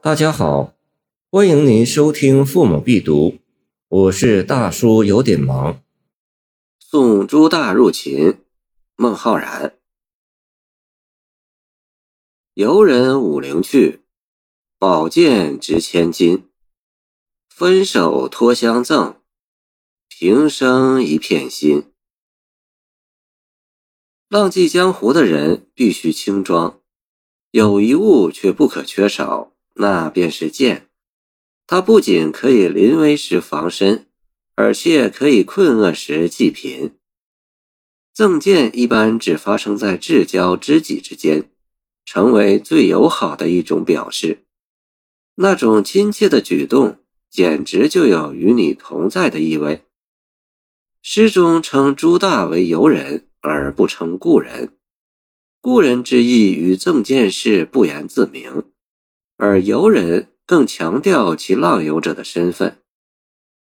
大家好，欢迎您收听《父母必读》，我是大叔，有点忙。送朱大入秦，孟浩然。游人五陵去，宝剑值千金。分手托相赠，平生一片心。浪迹江湖的人必须轻装，有一物却不可缺少。那便是剑，它不仅可以临危时防身，而且可以困厄时济贫。赠剑一般只发生在至交知己之间，成为最友好的一种表示。那种亲切的举动，简直就有与你同在的意味。诗中称朱大为游人，而不称故人。故人之意与赠剑事不言自明。而游人更强调其浪游者的身份。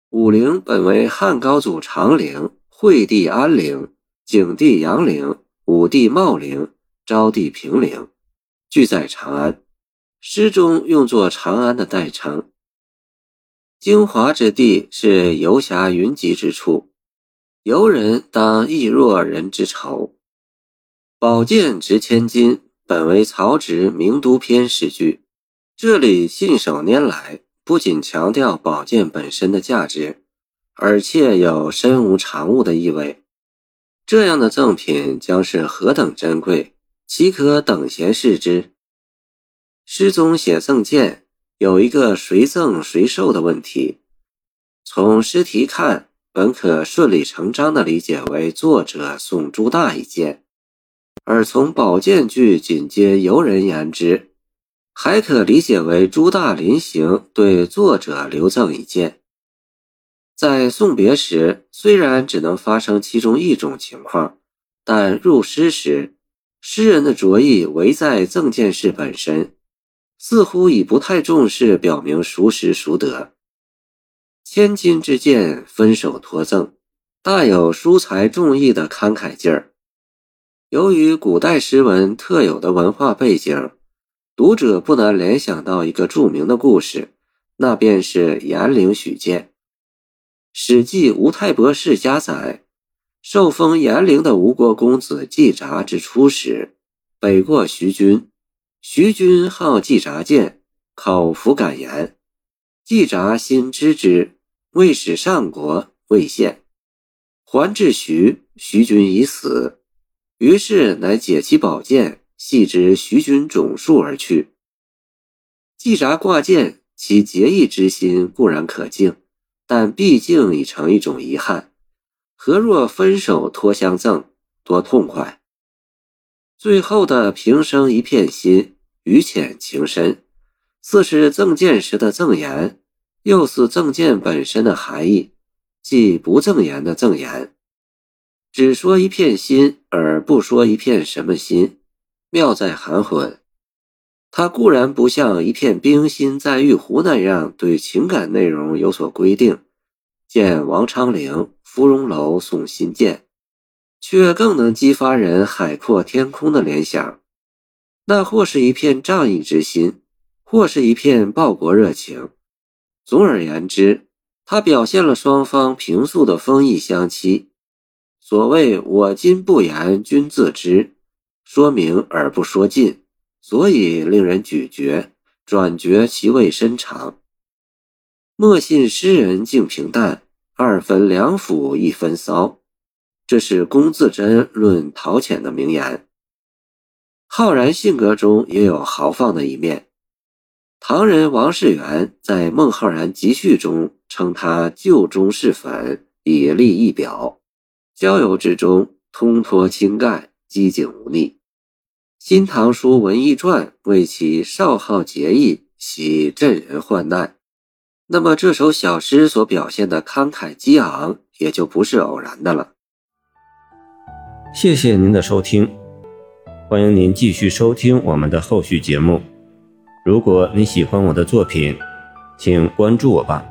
武陵本为汉高祖长陵、惠帝安陵、景帝阳陵、武帝茂陵、昭帝平陵，俱在长安。诗中用作长安的代称。精华之地是游侠云集之处，游人当亦若人之仇。宝剑值千金，本为曹植《名都篇》诗句。这里信手拈来，不仅强调宝剑本身的价值，而且有身无长物的意味。这样的赠品将是何等珍贵，岂可等闲视之？诗中写赠剑，有一个谁赠谁受的问题。从诗题看，本可顺理成章地理解为作者送朱大一剑，而从宝剑句紧接游人言之。还可理解为朱大临行对作者留赠一件。在送别时，虽然只能发生其中一种情况，但入诗时，诗人的着意唯在赠件事本身，似乎已不太重视表明孰实孰得。千金之剑分手托赠，大有疏财重义的慷慨劲儿。由于古代诗文特有的文化背景。读者不难联想到一个著名的故事，那便是严陵许见。《史记·吴太伯世家》载，受封严陵的吴国公子季札之初时，北过徐军。徐军好季札剑，口服敢言。季札心知之，未使上国，未献。还至徐，徐军已死，于是乃解其宝剑。系之徐君种树而去。季札挂剑，其结义之心固然可敬，但毕竟已成一种遗憾。何若分手托相赠，多痛快！最后的平生一片心，语浅情深，似是赠剑时的赠言，又似赠剑本身的含义，即不赠言的赠言。只说一片心，而不说一片什么心。妙在含混，它固然不像一片冰心在玉壶那样对情感内容有所规定，见王昌龄芙蓉楼送辛渐，却更能激发人海阔天空的联想。那或是一片仗义之心，或是一片报国热情。总而言之，它表现了双方平素的风义相期。所谓“我今不言，君自知”。说明而不说尽，所以令人咀嚼，转觉其味深长。莫信诗人竟平淡，二分两府一分骚，这是龚自珍论陶潜的名言。浩然性格中也有豪放的一面。唐人王士元在《孟浩然集序》中称他旧中是粉，以立一表，交游之中通脱清盖，机警无逆。《新唐书文艺传》为其少好节义，喜镇人患难。那么这首小诗所表现的慷慨激昂，也就不是偶然的了。谢谢您的收听，欢迎您继续收听我们的后续节目。如果你喜欢我的作品，请关注我吧。